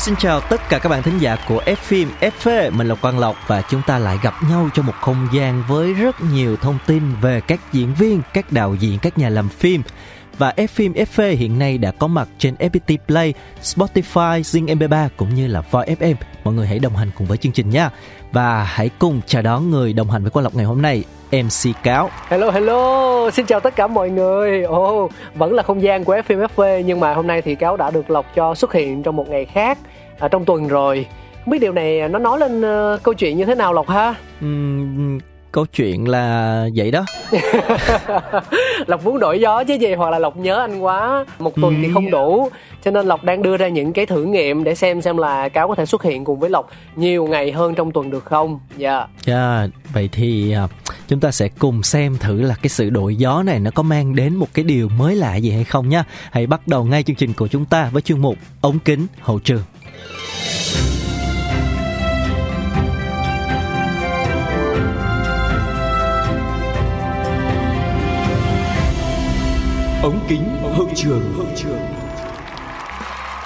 xin chào tất cả các bạn thính giả của F phim FV, mình là Quang Lộc và chúng ta lại gặp nhau trong một không gian với rất nhiều thông tin về các diễn viên, các đạo diễn, các nhà làm phim. Và F phim FV hiện nay đã có mặt trên FPT Play, Spotify, Zing MP3 cũng như là Voi FM. Mọi người hãy đồng hành cùng với chương trình nha. Và hãy cùng chào đón người đồng hành với Quang Lộc ngày hôm nay, MC Cáo. Hello hello, xin chào tất cả mọi người. Ồ, oh, vẫn là không gian của FM FV nhưng mà hôm nay thì cáo đã được lọc cho xuất hiện trong một ngày khác à, trong tuần rồi. Không biết điều này nó nói lên uh, câu chuyện như thế nào Lộc ha? Uhm, câu chuyện là vậy đó. Lộc muốn đổi gió chứ gì hoặc là lộc nhớ anh quá. Một tuần thì không đủ cho nên lộc đang đưa ra những cái thử nghiệm để xem xem là cáo có thể xuất hiện cùng với lộc nhiều ngày hơn trong tuần được không. Dạ. Yeah. yeah, vậy thì uh, chúng ta sẽ cùng xem thử là cái sự đổi gió này nó có mang đến một cái điều mới lạ gì hay không nhá hãy bắt đầu ngay chương trình của chúng ta với chuyên mục ống kính hậu trường ống kính hậu trường hậu trường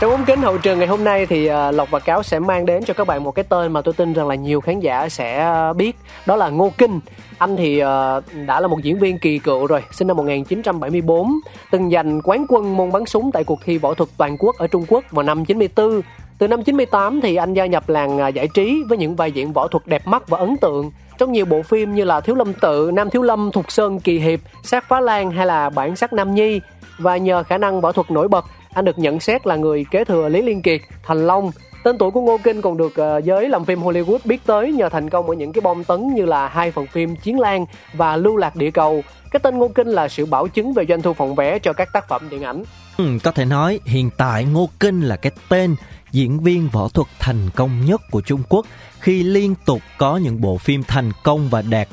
trong ống kính hậu trường ngày hôm nay thì à, Lộc và Cáo sẽ mang đến cho các bạn một cái tên mà tôi tin rằng là nhiều khán giả sẽ biết đó là Ngô Kinh. Anh thì à, đã là một diễn viên kỳ cựu rồi, sinh năm 1974, từng giành quán quân môn bắn súng tại cuộc thi võ thuật toàn quốc ở Trung Quốc vào năm 94. Từ năm 98 thì anh gia nhập làng à, giải trí với những vai diễn võ thuật đẹp mắt và ấn tượng trong nhiều bộ phim như là Thiếu Lâm Tự, Nam Thiếu Lâm, Thục Sơn, Kỳ Hiệp, Sát Phá Lan hay là Bản sắc Nam Nhi. Và nhờ khả năng võ thuật nổi bật, anh được nhận xét là người kế thừa Lý Liên Kiệt, Thành Long. Tên tuổi của Ngô Kinh còn được ờ, giới làm phim Hollywood biết tới nhờ thành công ở những cái bom tấn như là hai phần phim Chiến Lan và Lưu Lạc Địa Cầu. Cái tên Ngô Kinh là sự bảo chứng về doanh thu phòng vé cho các tác phẩm điện ảnh. Ừ, có thể nói hiện tại Ngô Kinh là cái tên diễn viên võ thuật thành công nhất của Trung Quốc khi liên tục có những bộ phim thành công và đạt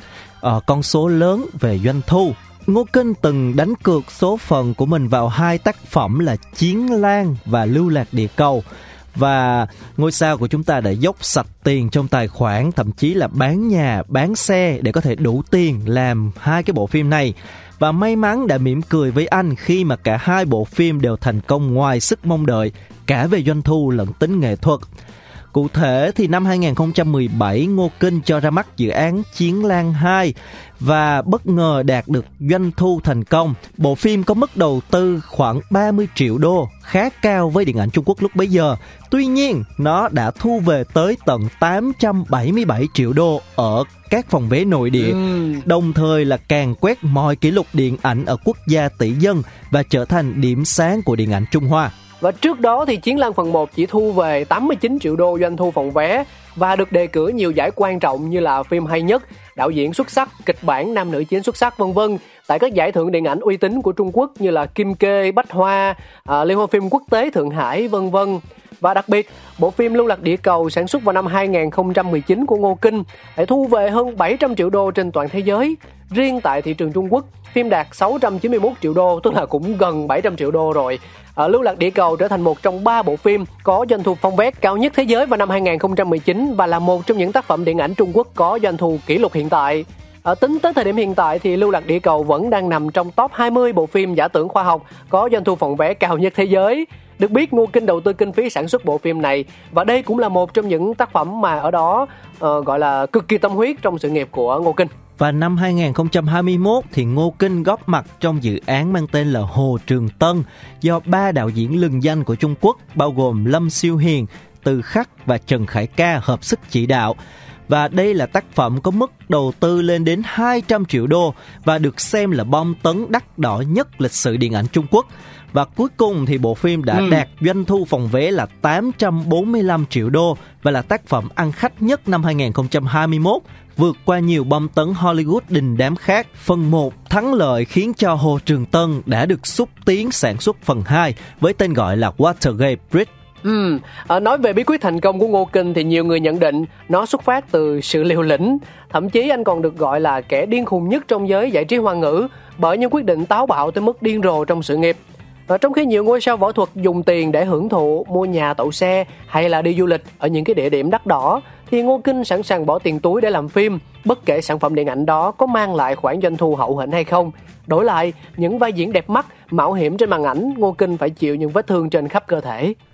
uh, con số lớn về doanh thu. Ngô Kinh từng đánh cược số phần của mình vào hai tác phẩm là Chiến Lan và Lưu Lạc Địa Cầu. Và ngôi sao của chúng ta đã dốc sạch tiền trong tài khoản thậm chí là bán nhà bán xe để có thể đủ tiền làm hai cái bộ phim này. Và may mắn đã mỉm cười với anh khi mà cả hai bộ phim đều thành công ngoài sức mong đợi cả về doanh thu lẫn tính nghệ thuật. Cụ thể thì năm 2017 Ngô Kinh cho ra mắt dự án Chiến Lan 2 và bất ngờ đạt được doanh thu thành công. Bộ phim có mức đầu tư khoảng 30 triệu đô, khá cao với điện ảnh Trung Quốc lúc bấy giờ. Tuy nhiên, nó đã thu về tới tận 877 triệu đô ở các phòng vé nội địa, ừ. đồng thời là càng quét mọi kỷ lục điện ảnh ở quốc gia tỷ dân và trở thành điểm sáng của điện ảnh Trung Hoa. Và trước đó thì Chiến Lan phần 1 chỉ thu về 89 triệu đô doanh thu phòng vé và được đề cử nhiều giải quan trọng như là phim hay nhất, đạo diễn xuất sắc, kịch bản nam nữ chính xuất sắc vân vân tại các giải thưởng điện ảnh uy tín của Trung Quốc như là Kim Kê, Bách Hoa, à, Liên hoan phim quốc tế Thượng Hải vân vân. Và đặc biệt, bộ phim Lưu lạc địa cầu sản xuất vào năm 2019 của Ngô Kinh đã thu về hơn 700 triệu đô trên toàn thế giới. Riêng tại thị trường Trung Quốc, phim đạt 691 triệu đô, tức là cũng gần 700 triệu đô rồi. À, Lưu lạc địa cầu trở thành một trong ba bộ phim có doanh thu phong vé cao nhất thế giới vào năm 2019 và là một trong những tác phẩm điện ảnh Trung Quốc có doanh thu kỷ lục hiện tại ở tính tới thời điểm hiện tại thì Lưu lạc địa cầu vẫn đang nằm trong top 20 bộ phim giả tưởng khoa học có doanh thu phòng vé cao nhất thế giới. Được biết Ngô Kinh đầu tư kinh phí sản xuất bộ phim này và đây cũng là một trong những tác phẩm mà ở đó uh, gọi là cực kỳ tâm huyết trong sự nghiệp của Ngô Kinh. Và năm 2021 thì Ngô Kinh góp mặt trong dự án mang tên là Hồ Trường Tân do ba đạo diễn lừng danh của Trung Quốc bao gồm Lâm Siêu Hiền, Từ Khắc và Trần Khải Ca hợp sức chỉ đạo. Và đây là tác phẩm có mức đầu tư lên đến 200 triệu đô và được xem là bom tấn đắt đỏ nhất lịch sử điện ảnh Trung Quốc. Và cuối cùng thì bộ phim đã ừ. đạt doanh thu phòng vé là 845 triệu đô và là tác phẩm ăn khách nhất năm 2021 vượt qua nhiều bom tấn Hollywood đình đám khác. Phần 1 thắng lợi khiến cho Hồ Trường Tân đã được xúc tiến sản xuất phần 2 với tên gọi là Watergate Bridge. Ừ, à, nói về bí quyết thành công của Ngô Kinh thì nhiều người nhận định nó xuất phát từ sự liều lĩnh. Thậm chí anh còn được gọi là kẻ điên khùng nhất trong giới giải trí hoa ngữ bởi những quyết định táo bạo tới mức điên rồ trong sự nghiệp. À, trong khi nhiều ngôi sao võ thuật dùng tiền để hưởng thụ, mua nhà tậu xe hay là đi du lịch ở những cái địa điểm đắt đỏ thì Ngô Kinh sẵn sàng bỏ tiền túi để làm phim, bất kể sản phẩm điện ảnh đó có mang lại khoản doanh thu hậu hĩnh hay không. Đổi lại, những vai diễn đẹp mắt, mạo hiểm trên màn ảnh, Ngô Kinh phải chịu những vết thương trên khắp cơ thể.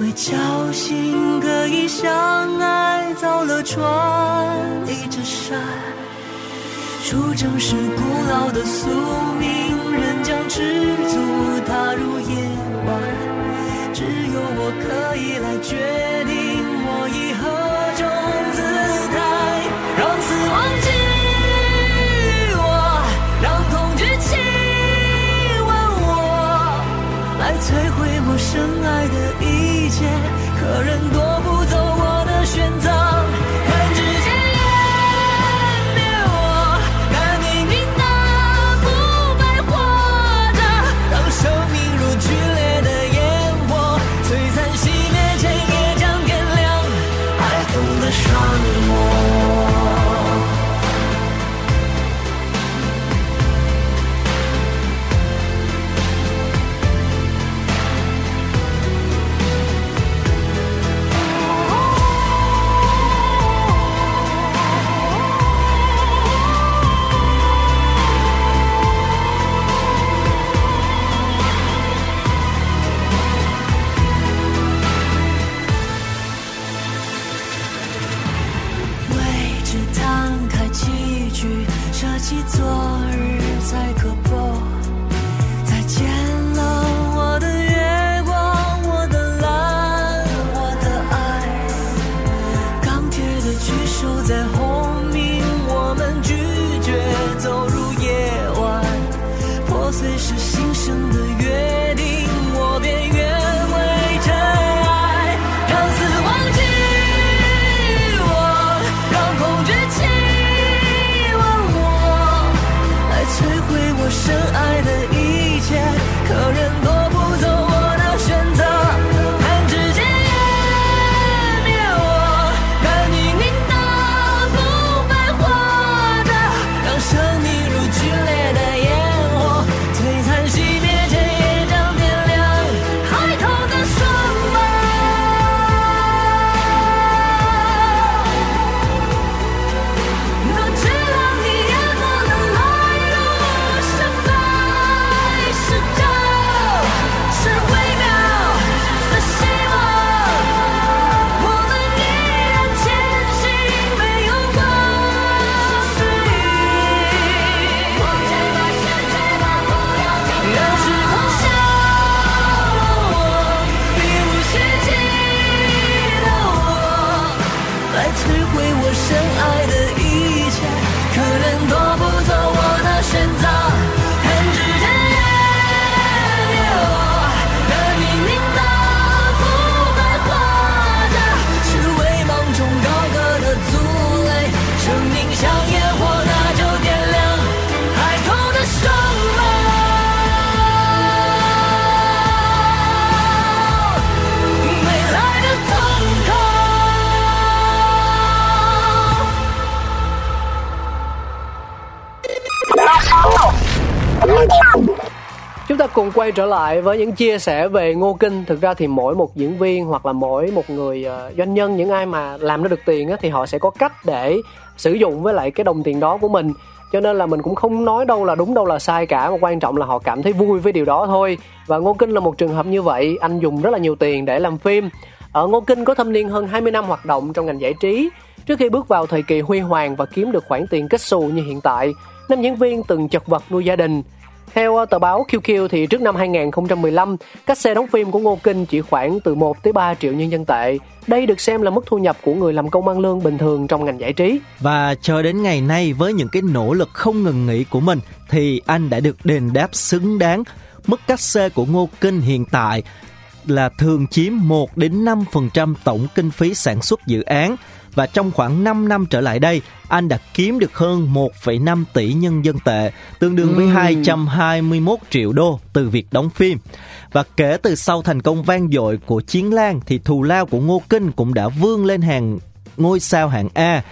为侥幸可以相爱，造了船，一直闪。出征是古老的宿命，人将赤足踏入夜晚，只有我可以来决定我以何种姿态，让死亡击我，让恐惧亲吻我，来摧毁我深爱的一一切，可人夺不走我的选择。Cùng quay trở lại với những chia sẻ về Ngô Kinh. Thực ra thì mỗi một diễn viên hoặc là mỗi một người ờ, doanh nhân, những ai mà làm ra được tiền thì họ sẽ có cách để sử dụng với lại cái đồng tiền đó của mình. Cho nên là mình cũng không nói đâu là đúng đâu là sai cả mà quan trọng là họ cảm thấy vui với điều đó thôi. Và Ngô Kinh là một trường hợp như vậy, anh dùng rất là nhiều tiền để làm phim. Ở Ngô Kinh có thâm niên hơn 20 năm hoạt động trong ngành giải trí. Trước khi bước vào thời kỳ huy hoàng và kiếm được khoản tiền kết xù như hiện tại, nam diễn viên từng chật vật nuôi gia đình. Theo ờ, tờ báo QQ thì trước năm 2015, các xe đóng phim của Ngô Kinh chỉ khoảng từ 1 tới 3 triệu nhân dân tệ. Đây được xem là mức thu nhập của người làm công ăn lương bình thường trong ngành giải trí. Và cho đến ngày nay với những cái nỗ lực không ngừng nghỉ của mình thì anh đã được đền đáp xứng đáng. Mức cắt xe của Ngô Kinh hiện tại là thường chiếm 1 đến 5% tổng kinh phí sản xuất dự án và trong khoảng 5 năm trở lại đây, anh đã kiếm được hơn 1,5 tỷ nhân dân tệ, tương đương với 221 triệu đô từ việc đóng phim. Và kể từ sau thành công vang dội của Chiến Lan thì thù lao của Ngô Kinh cũng đã vươn lên hàng ngôi sao hạng A.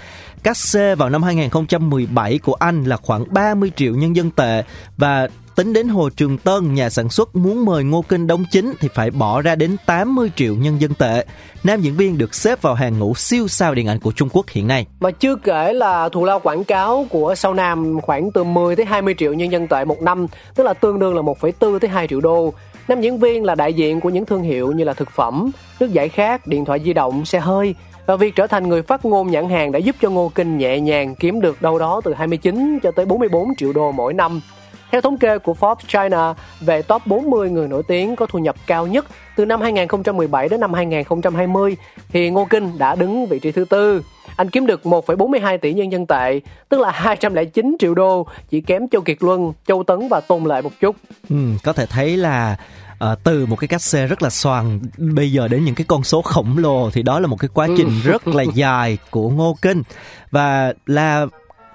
Cắt xê vào năm 2017 của anh là khoảng 30 triệu nhân dân tệ và tính đến Hồ Trường Tân, nhà sản xuất muốn mời Ngô Kinh đóng chính thì phải bỏ ra đến 80 triệu nhân dân tệ. Nam diễn viên được xếp vào hàng ngũ siêu sao điện ảnh của Trung Quốc hiện nay. Mà chưa kể là thù lao quảng cáo của Sao Nam khoảng từ 10 tới 20 triệu nhân dân tệ một năm, tức là tương đương là 1,4 tới 2 triệu đô. Nam diễn viên là đại diện của những thương hiệu như là thực phẩm, nước giải khát, điện thoại di động, xe hơi. Và việc trở thành người phát ngôn nhãn hàng đã giúp cho Ngô Kinh nhẹ nhàng kiếm được đâu đó từ 29 cho tới 44 triệu đô mỗi năm. Theo thống kê của Forbes China về top 40 người nổi tiếng có thu nhập cao nhất từ năm 2017 đến năm 2020 thì Ngô Kinh đã đứng vị trí thứ tư. Anh kiếm được 1,42 tỷ nhân dân tệ, tức là 209 triệu đô, chỉ kém Châu Kiệt Luân, Châu Tấn và Tôn Lệ một chút. Ừ, có thể thấy là uh, từ một cái cách xe rất là xoàn bây giờ đến những cái con số khổng lồ thì đó là một cái quá trình ừ. rất là dài của Ngô Kinh và là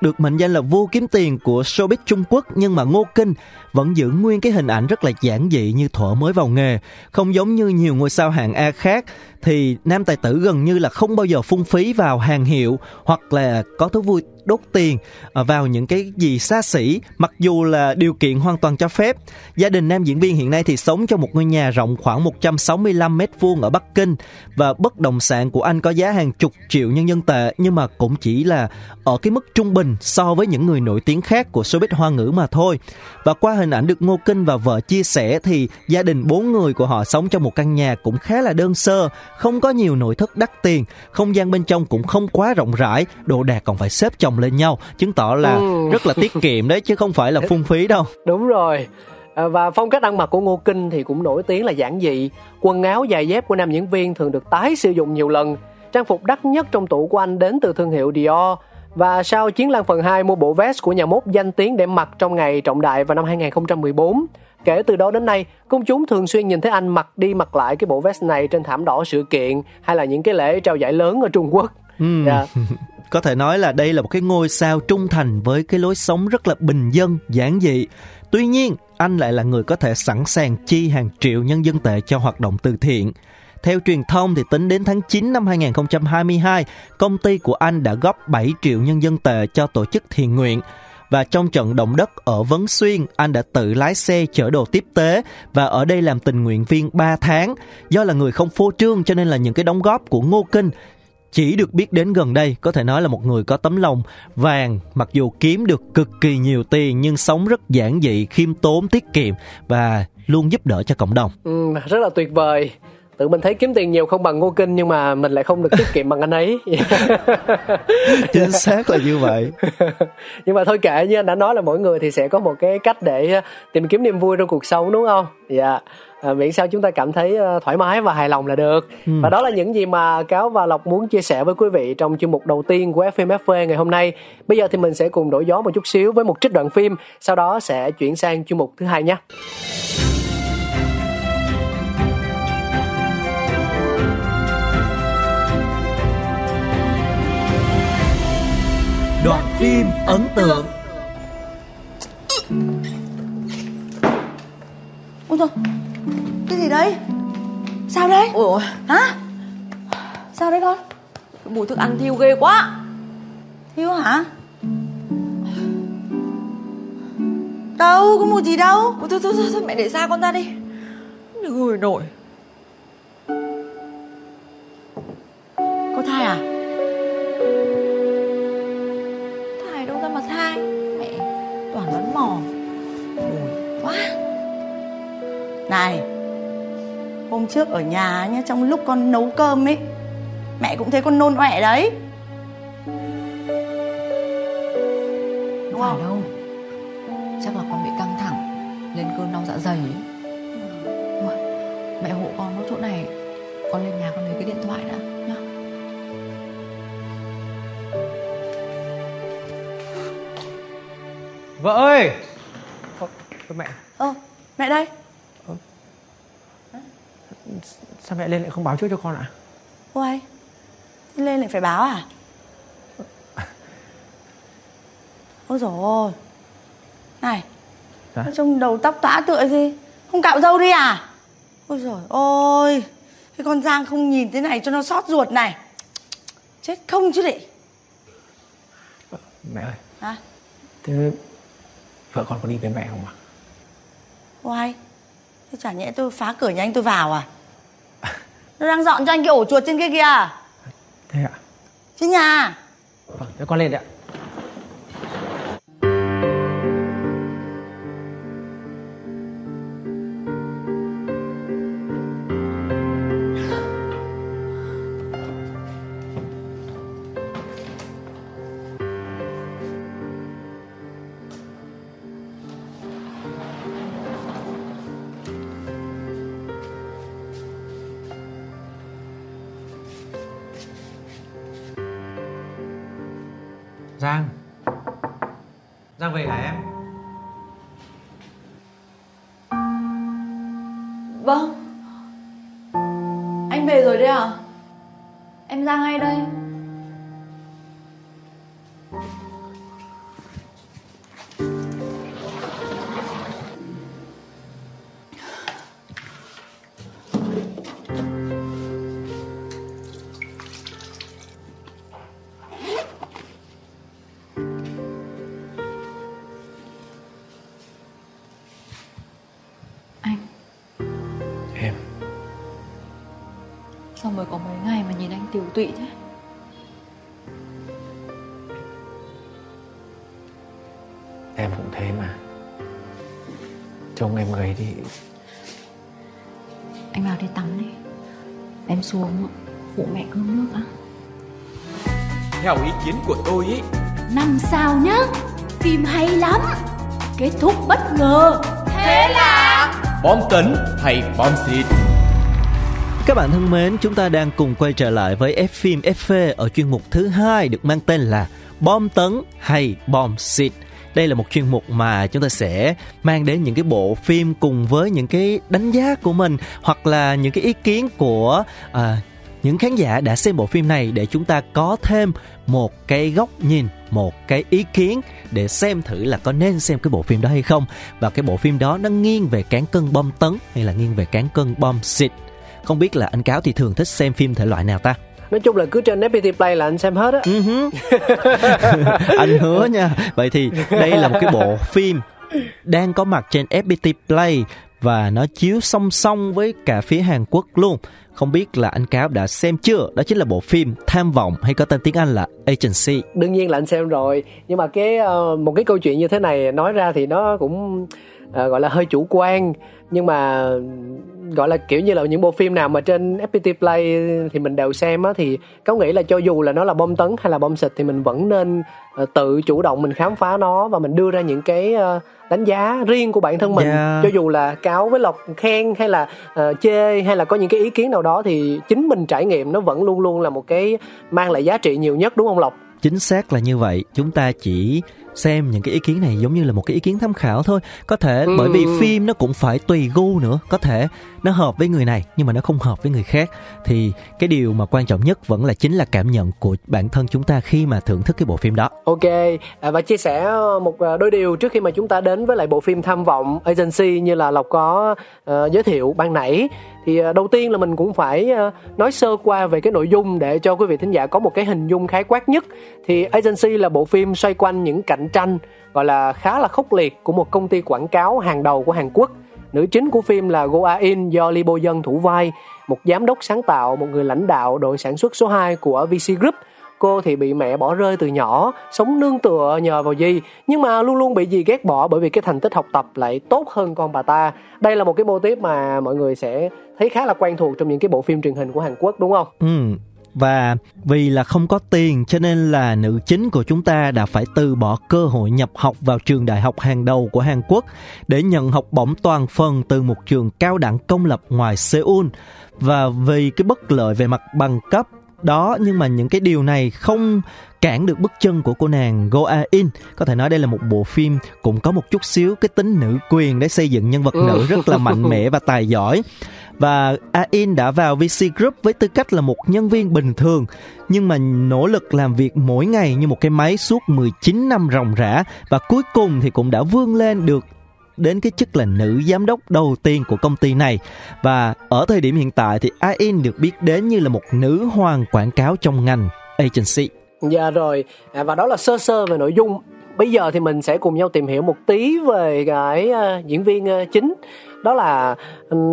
được mệnh danh là vua kiếm tiền của showbiz Trung Quốc nhưng mà Ngô Kinh vẫn giữ nguyên cái hình ảnh rất là giản dị như thuở mới vào nghề, không giống như nhiều ngôi sao hạng A khác thì nam tài tử gần như là không bao giờ phung phí vào hàng hiệu hoặc là có thú vui đốt tiền à, vào những cái gì xa xỉ mặc dù là điều kiện hoàn toàn cho phép. Gia đình nam diễn viên hiện nay thì sống trong một ngôi nhà rộng khoảng 165 mét vuông ở Bắc Kinh và bất động sản của anh có giá hàng chục triệu nhân dân tệ nhưng mà cũng chỉ là ở cái mức trung bình so với những người nổi tiếng khác của showbiz hoa ngữ mà thôi. Và qua hình ảnh được Ngô Kinh và vợ chia sẻ thì gia đình bốn người của họ sống trong một căn nhà cũng khá là đơn sơ, không có nhiều nội thất đắt tiền, không gian bên trong cũng không quá rộng rãi, đồ đạc còn phải xếp chồng lên nhau, chứng tỏ là ừ. rất là tiết kiệm đấy chứ không phải là phung phí đâu. Đúng rồi. À, và phong cách ăn mặc của Ngô Kinh thì cũng nổi tiếng là giản dị. Quần áo giày dép của nam diễn viên thường được tái sử dụng nhiều lần. Trang phục đắt nhất trong tủ của anh đến từ thương hiệu Dior. Và sau Chiến Lan phần 2 mua bộ vest của nhà mốt danh tiếng để mặc trong ngày trọng đại vào năm 2014. Kể từ đó đến nay, công chúng thường xuyên nhìn thấy anh mặc đi mặc lại cái bộ vest này trên thảm đỏ sự kiện hay là những cái lễ trao giải lớn ở Trung Quốc. Ừ. Yeah. Có thể nói là đây là một cái ngôi sao trung thành với cái lối sống rất là bình dân, giản dị. Tuy nhiên, anh lại là người có thể sẵn sàng chi hàng triệu nhân dân tệ cho hoạt động từ thiện. Theo truyền thông thì tính đến tháng 9 năm 2022, công ty của anh đã góp 7 triệu nhân dân tệ cho tổ chức thiện nguyện và trong trận động đất ở Vấn Xuyên, anh đã tự lái xe chở đồ tiếp tế và ở đây làm tình nguyện viên 3 tháng. Do là người không phô trương cho nên là những cái đóng góp của Ngô Kinh chỉ được biết đến gần đây có thể nói là một người có tấm lòng vàng mặc dù kiếm được cực kỳ nhiều tiền nhưng sống rất giản dị khiêm tốn tiết kiệm và luôn giúp đỡ cho cộng đồng. Ừ, rất là tuyệt vời. Tự mình thấy kiếm tiền nhiều không bằng ngô kinh nhưng mà mình lại không được tiết kiệm bằng anh ấy. Chính xác là như vậy. Nhưng mà thôi kệ như anh đã nói là mỗi người thì sẽ có một cái cách để tìm kiếm niềm vui trong cuộc sống đúng không? Dạ. yeah à, miễn sao chúng ta cảm thấy uh, thoải mái và hài lòng là được. Ừ. và đó là những gì mà cáo và lộc muốn chia sẻ với quý vị trong chuyên mục đầu tiên của FM FV ngày hôm nay. Bây giờ thì mình sẽ cùng đổi gió một chút xíu với một trích đoạn phim sau đó sẽ chuyển sang chuyên mục thứ hai nhé. Đoạn phim ấn tượng. Ôi trời gì đấy? Sao đấy? Ôi ôi Hả? Sao đấy con? Mùi thức ăn thiêu ghê quá. Thiêu hả? Đâu có mùi gì đâu. Ôi, thôi, thôi, thôi, thôi mẹ để xa con ra đi. Đừng ngồi nổi. Có thai à? Thai đâu ra mà thai. Mẹ toàn đoán mò. Mùi quá. Này Hôm trước ở nhà nhá Trong lúc con nấu cơm ấy Mẹ cũng thấy con nôn ọe đấy. Đúng Phải không? đâu. Chắc là con bị căng thẳng Lên cơn đau dạ dày. Ấy. Mẹ hộ con nốt chỗ này Con lên nhà con lấy cái điện thoại đã nhá. Vợ ơi! Ơ, mẹ. Ơ mẹ đây Sao mẹ lên lại không báo trước cho con ạ? Ôi Thế lên lại phải báo à? Ôi dồi ôi. Này Dạ? Trông đầu tóc tã tựa gì? Không cạo râu đi à? Ôi dồi ôi Cái con Giang không nhìn thế này cho nó xót ruột này. Chết không chứ lị. Mẹ ơi. Hả? Thế vợ con có đi với mẹ không ạ? Ôi Thế chả nhẽ tôi phá cửa nhà anh tôi vào à Nó đang dọn cho anh cái ổ chuột trên kia kìa. Thế ạ. Trên nhà. Vâng thế con lên đấy ạ Giang. Giang về hả em? Tiều tụy thế. Em cũng thế mà. Trông em gầy đi. Anh vào đi tắm đi. Em xuống phụ mẹ cơm nước á Theo ý kiến của tôi ý Năm sao nhá. Phim hay lắm. Kết thúc bất ngờ. Thế là Bom tấn hay bom xịt các bạn thân mến, chúng ta đang cùng quay trở lại với F phim FV ở chuyên mục thứ hai được mang tên là Bom tấn hay bom xịt. Đây là một chuyên mục mà chúng ta sẽ mang đến những cái bộ phim cùng với những cái đánh giá của mình hoặc là những cái ý kiến của à, những khán giả đã xem bộ phim này để chúng ta có thêm một cái góc nhìn, một cái ý kiến để xem thử là có nên xem cái bộ phim đó hay không và cái bộ phim đó nó nghiêng về cán cân bom tấn hay là nghiêng về cán cân bom xịt. Không biết là anh Cáo thì thường thích xem phim thể loại nào ta? Nói chung là cứ trên FPT Play là anh xem hết á Ừ anh hứa nha. Vậy thì đây là một cái bộ phim đang có mặt trên FPT Play và nó chiếu song song với cả phía Hàn Quốc luôn. Không biết là anh Cáo đã xem chưa? Đó chính là bộ phim Tham vọng hay có tên tiếng Anh là Agency. đương nhiên là anh xem rồi nhưng mà cái ờ, một cái câu chuyện như thế này nói ra thì nó cũng ờ, gọi là hơi chủ quan nhưng mà gọi là kiểu như là những bộ phim nào mà trên FPT Play thì mình đều xem á thì có nghĩ là cho dù là nó là bom tấn hay là bom xịt thì mình vẫn nên ờ, tự chủ động mình khám phá nó và mình đưa ra những cái ờ, đánh giá riêng của bản thân mình Yeah. cho dù là cáo với lộc khen hay là ờ, chê hay là có những cái ý kiến nào đó thì chính mình trải nghiệm nó vẫn luôn luôn là một cái mang lại giá trị nhiều nhất đúng không lộc Chính xác là như vậy. Chúng ta chỉ xem những cái ý kiến này giống như là một cái ý kiến tham khảo thôi. Có thể Ừ. bởi vì phim nó cũng phải tùy gu nữa. Có thể nó hợp với người này nhưng mà nó không hợp với người khác. Thì cái điều mà quan trọng nhất vẫn là chính là cảm nhận của bản thân chúng ta khi mà thưởng thức cái bộ phim đó. Ok, à, và chia sẻ một à, đôi điều trước khi mà chúng ta đến với lại bộ phim Tham vọng Agency như là Lộc có ờ, giới thiệu ban nãy thì đầu tiên là mình cũng phải nói sơ qua về cái nội dung để cho quý vị thính giả có một cái hình dung khái quát nhất. Thì Agency là bộ phim xoay quanh những cạnh tranh gọi là khá là khốc liệt của một công ty quảng cáo hàng đầu của Hàn Quốc. Nữ chính của phim là Go In do Lee Bo Young thủ vai, một giám đốc sáng tạo, một người lãnh đạo đội sản xuất số 2 của VC Group Cô thì bị mẹ bỏ rơi từ nhỏ, sống nương tựa nhờ vào gì, nhưng mà luôn luôn bị gì ghét bỏ bởi vì cái thành tích học tập lại tốt hơn con bà ta. Đây là một cái mô típ mà mọi người sẽ thấy khá là quen thuộc trong những cái bộ phim truyền hình của Hàn Quốc đúng không? Ừ, và vì là không có tiền cho nên là nữ chính của chúng ta đã phải từ bỏ cơ hội nhập học vào trường đại học hàng đầu của Hàn Quốc để nhận học bổng toàn phần từ một trường cao đẳng công lập ngoài Seoul. Và vì cái bất lợi về mặt bằng cấp đó nhưng mà những cái điều này không cản được bước chân của cô nàng Go A In. Có thể nói đây là một bộ phim cũng có một chút xíu cái tính nữ quyền để xây dựng nhân vật nữ rất là mạnh mẽ và tài giỏi và A-in đã vào VC Group với tư cách là một nhân viên bình thường nhưng mà nỗ lực làm việc mỗi ngày như một cái máy suốt 19 năm ròng rã và cuối cùng thì cũng đã vươn lên được đến cái chức là nữ giám đốc đầu tiên của công ty này và ở thời điểm hiện tại thì A-in được biết đến như là một nữ hoàng quảng cáo trong ngành agency. Dạ rồi, à, và đó là sơ sơ về nội dung. Bây giờ thì mình sẽ cùng nhau tìm hiểu một tí về cái uh, diễn viên uh, chính. Đó là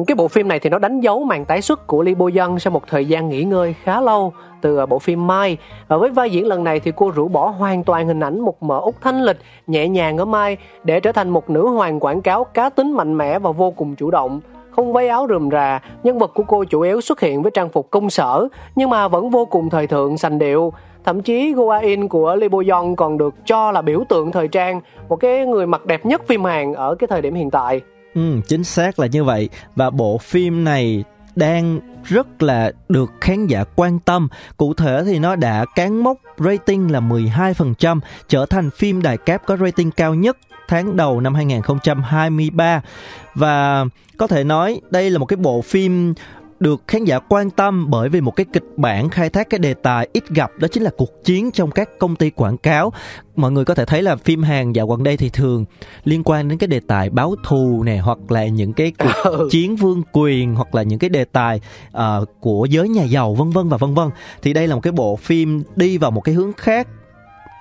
cái bộ phim này thì nó đánh dấu màn tái xuất của Lee Bo Young sau một thời gian nghỉ ngơi khá lâu từ uh, bộ phim Mai. Và với vai diễn lần này thì cô rũ bỏ hoàn toàn hình ảnh một mờ út thanh lịch nhẹ nhàng ở Mai để trở thành một nữ hoàng quảng cáo cá tính mạnh mẽ và vô cùng chủ động. Không váy áo rườm rà, nhân vật của cô chủ yếu xuất hiện với trang phục công sở nhưng mà vẫn vô cùng thời thượng sành điệu. Thậm chí Goain của Lee Bo còn được cho là biểu tượng thời trang, một cái người mặc đẹp nhất phim Hàn ở cái thời điểm hiện tại. Ừ, chính xác là như vậy và bộ phim này đang rất là được khán giả quan tâm. Cụ thể thì nó đã cán mốc rating là 12%, trở thành phim đài cáp có rating cao nhất tháng đầu năm 2023 và có thể nói đây là một cái bộ phim được khán giả quan tâm bởi vì một cái kịch bản khai thác cái đề tài ít gặp đó chính là cuộc chiến trong các công ty quảng cáo mọi người có thể thấy là phim Hàn dạo gần đây thì thường liên quan đến cái đề tài báo thù nè hoặc là những cái cuộc ừ. chiến vương quyền hoặc là những cái đề tài uh, của giới nhà giàu vân vân và vân vân thì đây là một cái bộ phim đi vào một cái hướng khác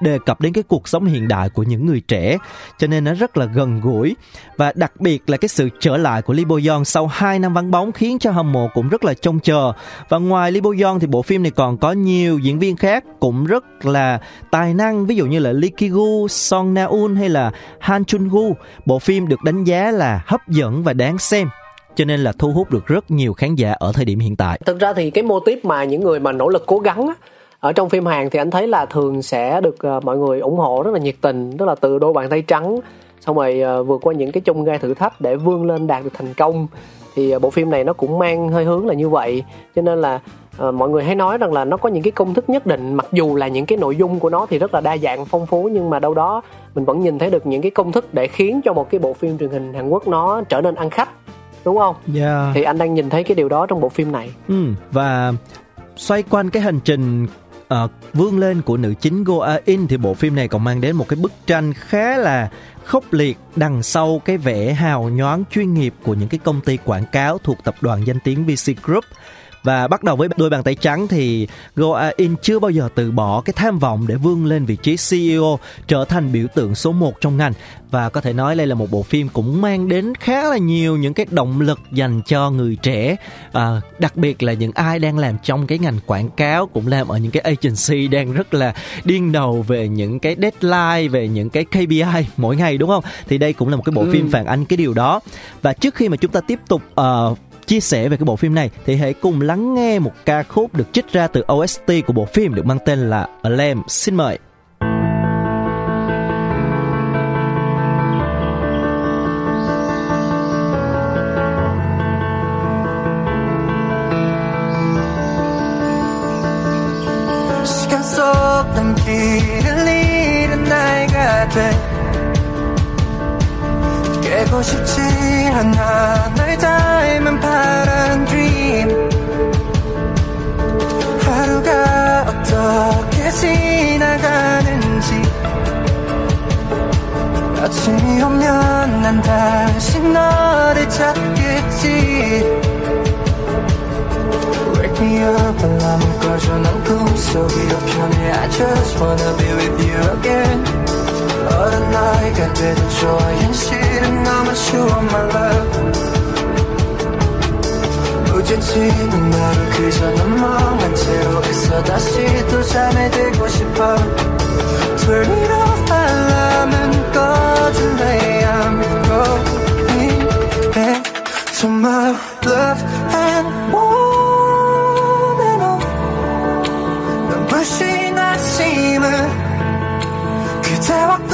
đề cập đến cái cuộc sống hiện đại của những người trẻ cho nên nó rất là gần gũi. Và đặc biệt là cái sự trở lại của Lee Bo Young sau 2 năm vắng bóng khiến cho hâm mộ cũng rất là trông chờ. Và ngoài Lee Bo Young thì bộ phim này còn có nhiều diễn viên khác cũng rất là tài năng ví dụ như là Lee Ki Gu, Song Na Un hay là Han Chun Gu bộ phim được đánh giá là hấp dẫn và đáng xem cho nên là thu hút được rất nhiều khán giả ở thời điểm hiện tại. Thực ra thì cái mô típ mà những người mà nỗ lực cố gắng á, ở trong phim Hàn thì anh thấy là thường sẽ được uh, mọi người ủng hộ rất là nhiệt tình tức là từ đôi bàn tay trắng xong rồi uh, vượt qua những cái chung gai thử thách để vươn lên đạt được thành công thì uh, bộ phim này nó cũng mang hơi hướng là như vậy cho nên là uh, mọi người hay nói rằng là nó có những cái công thức nhất định mặc dù là những cái nội dung của nó thì rất là đa dạng phong phú nhưng mà đâu đó mình vẫn nhìn thấy được những cái công thức để khiến cho một cái bộ phim truyền hình Hàn Quốc nó trở nên ăn khách đúng không? Yeah. Thì anh đang nhìn thấy cái điều đó trong bộ phim này. Ừ và xoay quanh cái hành trình uh, vươn lên của nữ chính Go In thì bộ phim này còn mang đến một cái bức tranh khá là khốc liệt đằng sau cái vẻ hào nhoáng chuyên nghiệp của những cái công ty quảng cáo thuộc tập đoàn danh tiếng VC Group và bắt đầu với đôi bàn tay trắng thì Go A In chưa bao giờ từ bỏ cái tham vọng để vươn lên vị trí CEO, trở thành biểu tượng số 1 trong ngành. Và có thể nói đây là một bộ phim cũng mang đến khá là nhiều những cái động lực dành cho người trẻ à, đặc biệt là những ai đang làm trong cái ngành quảng cáo cũng làm ở những cái agency đang rất là điên đầu về những cái deadline về những cái KPI mỗi ngày đúng không? Thì đây cũng là một cái bộ ừ. phim phản ánh cái điều đó. Và trước khi mà chúng ta tiếp tục uh, chia sẻ về cái bộ phim này thì hãy cùng lắng nghe một ca khúc được trích ra từ OST của bộ phim được mang tên là A Lamb. Xin mời. 깨고 싶지 않아. 널 닮은 파란 dream. 하루가 어떻게 지나가는지. 아침이 오면 난 다시 너를 찾겠지. Wake me up 알람을 꺼줘 난 꿈속이 편해. I just wanna be with you again 어른 나이가 돼도 좋아 현실은 너무 추워 my love 지치는 나를 그저 넘어간 채로 있어 다시 또 잠에 들고 싶어. Turn it off 알람은 꺼질래 I'm going back to my love and warm and on 눈부신 아침을 그대와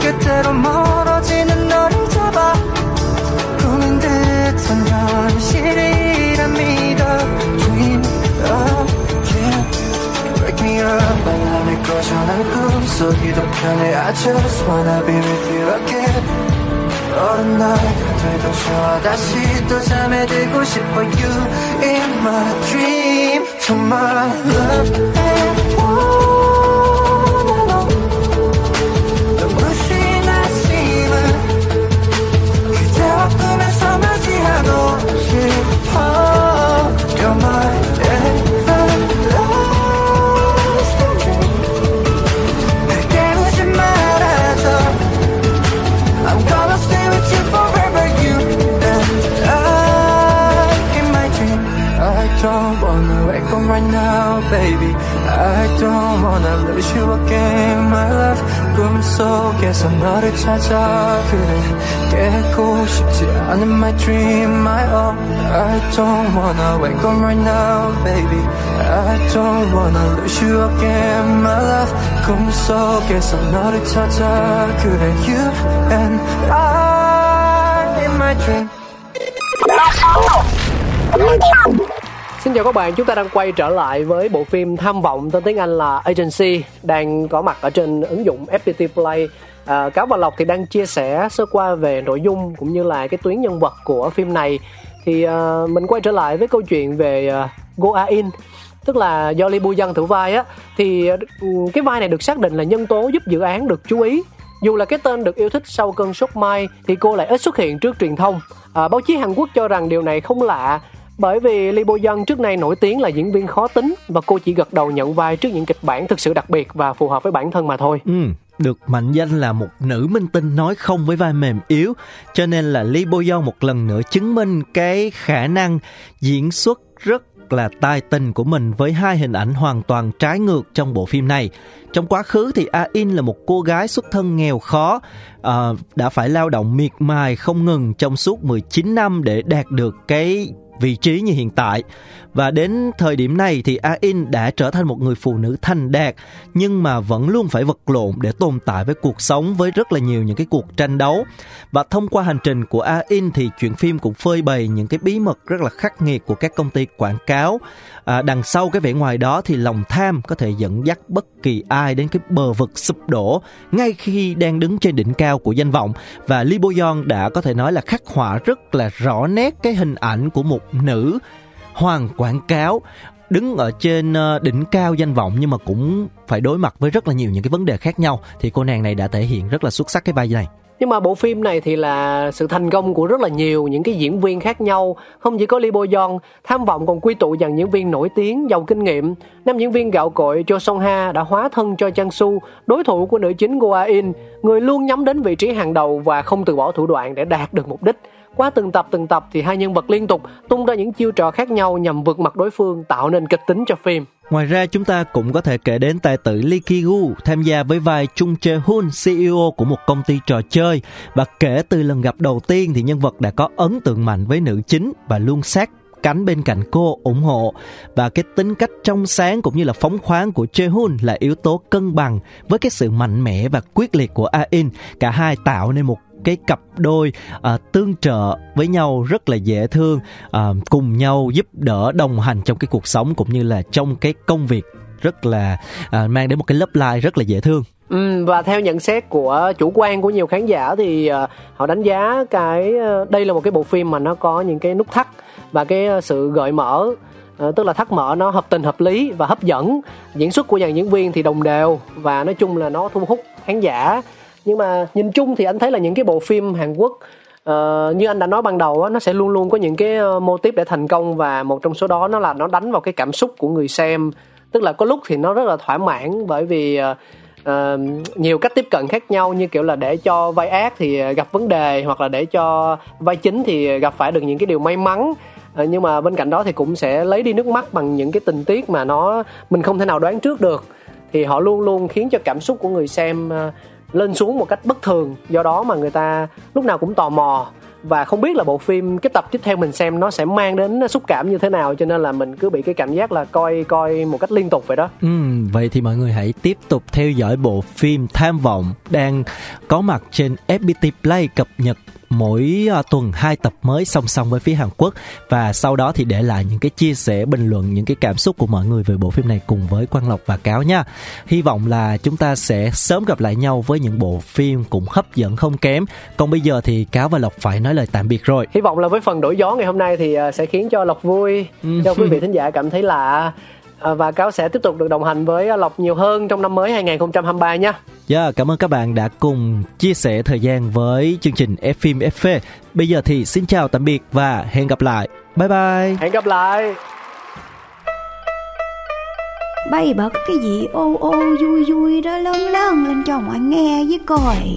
그때로 멀어지는 너를 잡아 꿈인 듯한 현실이란 믿어 Dream again Wake me up 알람을 꺼줘 난 꿈속이 더 편해 I just wanna be with you again 어른 나이가 돼도 좋아 다시 또 잠에 들고 싶어 You in my dream To my love and one don't wanna wake up right now baby I don't wanna lose you again my love 꿈속에서 너를 찾아 그래 you and I in my dream Xin chào các bạn, chúng ta đang quay trở lại với bộ phim tham vọng tên tiếng Anh là Agency đang có mặt ở trên ứng dụng FPT Play. À, Cáo và Lộc thì đang chia sẻ sơ qua về nội dung cũng như là cái tuyến nhân vật của phim này. Thì uh, mình quay trở lại với câu chuyện về ờ, uh, Goa In. Tức là do Lee Bu Dân thủ vai á thì uh, cái vai này được xác định là nhân tố giúp dự án được chú ý. Dù là cái tên được yêu thích sau cơn sốt mai thì cô lại ít xuất hiện trước truyền thông. À, báo chí Hàn Quốc cho rằng điều này không lạ bởi vì Lee Bo Young trước nay nổi tiếng là diễn viên khó tính và cô chỉ gật đầu nhận vai trước những kịch bản thực sự đặc biệt và phù hợp với bản thân mà thôi. Ừ, được mệnh danh là một nữ minh tinh nói không với vai mềm yếu, cho nên là Lee Bo Young một lần nữa chứng minh cái khả năng diễn xuất rất là tài tình của mình với hai hình ảnh hoàn toàn trái ngược trong bộ phim này. Trong quá khứ thì A In là một cô gái xuất thân nghèo khó, à, đã phải lao động miệt mài không ngừng trong suốt 19 năm để đạt được cái vị trí như hiện tại. Và đến thời điểm này thì A In đã trở thành một người phụ nữ thành đạt nhưng mà vẫn luôn phải vật lộn để tồn tại với cuộc sống với rất là nhiều những cái cuộc tranh đấu. Và thông qua hành trình của A In thì chuyện phim cũng phơi bày những cái bí mật rất là khắc nghiệt của các công ty quảng cáo. À, đằng sau cái vẻ ngoài đó thì lòng tham có thể dẫn dắt bất kỳ ai đến cái bờ vực sụp đổ ngay khi đang đứng trên đỉnh cao của danh vọng và Lee Bo Young đã có thể nói là khắc họa rất là rõ nét cái hình ảnh của một nữ hoàng quảng cáo đứng ở trên ờ, đỉnh cao danh vọng nhưng mà cũng phải đối mặt với rất là nhiều những cái vấn đề khác nhau thì cô nàng này đã thể hiện rất là xuất sắc cái vai này Nhưng mà bộ phim này thì là sự thành công của rất là nhiều những cái diễn viên khác nhau. Không chỉ có Lee Bo Young, tham vọng còn quy tụ dàn diễn viên nổi tiếng, giàu kinh nghiệm. Nam diễn viên gạo cội Cho Song Ha đã hóa thân cho Chang Su, đối thủ của nữ chính Go A In, người luôn nhắm đến vị trí hàng đầu và không từ bỏ thủ đoạn để đạt được mục đích. Qua từng tập từng tập thì hai nhân vật liên tục tung ra những chiêu trò khác nhau nhằm vượt mặt đối phương tạo nên kịch tính cho phim. Ngoài ra chúng ta cũng có thể kể đến tài tử Lee Ki-gu tham gia với vai Chung Jae-hun, CEO của một công ty trò chơi. Và kể từ lần gặp đầu tiên thì nhân vật đã có ấn tượng mạnh với nữ chính và luôn sát cánh bên cạnh cô ủng hộ. Và cái tính cách trong sáng cũng như là phóng khoáng của Che-hun là yếu tố cân bằng với cái sự mạnh mẽ và quyết liệt của A-in. Cả hai tạo nên một cái cặp đôi à, tương trợ với nhau rất là dễ thương à, cùng nhau giúp đỡ đồng hành trong cái cuộc sống cũng như là trong cái công việc rất là à, mang đến một cái lớp like rất là dễ thương. Ừ, và theo nhận xét của chủ quan của nhiều khán giả thì uh, họ đánh giá cái uh, đây là một cái bộ phim mà nó có những cái nút thắt và cái uh, sự gợi mở uh, tức là thắt mở nó hợp tình hợp lý và hấp dẫn. Diễn xuất của dàn diễn viên thì đồng đều và nói chung là nó thu hút khán giả nhưng mà nhìn chung thì anh thấy là những cái bộ phim Hàn Quốc Uh, như anh đã nói ban đầu á, nó sẽ luôn luôn có những cái uh, mô típ để thành công và một trong số đó nó là nó đánh vào cái cảm xúc của người xem. Tức là có lúc thì nó rất là thỏa mãn bởi vì uh, uh, nhiều cách tiếp cận khác nhau như kiểu là để cho vai ác thì gặp vấn đề hoặc là để cho vai chính thì gặp phải được những cái điều may mắn. Uh, nhưng mà bên cạnh đó thì cũng sẽ lấy đi nước mắt bằng những cái tình tiết mà nó mình không thể nào đoán trước được. Thì họ luôn luôn khiến cho cảm xúc của người xem uh, lên xuống một cách bất thường do đó mà người ta lúc nào cũng tò mò và không biết là bộ phim cái tập tiếp theo mình xem nó sẽ mang đến xúc cảm như thế nào cho nên là mình cứ bị cái cảm giác là coi coi một cách liên tục vậy đó. Ừ, vậy thì mọi người hãy tiếp tục theo dõi bộ phim Tham vọng đang có mặt trên FPT Play cập nhật mỗi à, tuần hai tập mới song song với phía Hàn Quốc và sau đó thì để lại những cái chia sẻ bình luận những cái cảm xúc của mọi người về bộ phim này cùng với Quang Lộc và Cáo nha. Hy vọng là chúng ta sẽ sớm gặp lại nhau với những bộ phim cũng hấp dẫn không kém. Còn bây giờ thì Cáo và Lộc phải nói lời tạm biệt rồi. Hy vọng là với phần đổi gió ngày hôm nay thì à, sẽ khiến cho Lộc vui, cho quý vị thính giả cảm thấy lạ À, và cáo sẽ tiếp tục được đồng hành với Lộc nhiều hơn trong năm mới 2023 nha. Yeah, dạ, cảm ơn các bạn đã cùng chia sẻ thời gian với chương trình F phim FV. Bây giờ thì xin chào tạm biệt và hẹn gặp lại. Bye bye. Hẹn gặp lại. Bay bật cái gì ô ô vui vui đó lớn lớn lên cho mọi nghe với coi.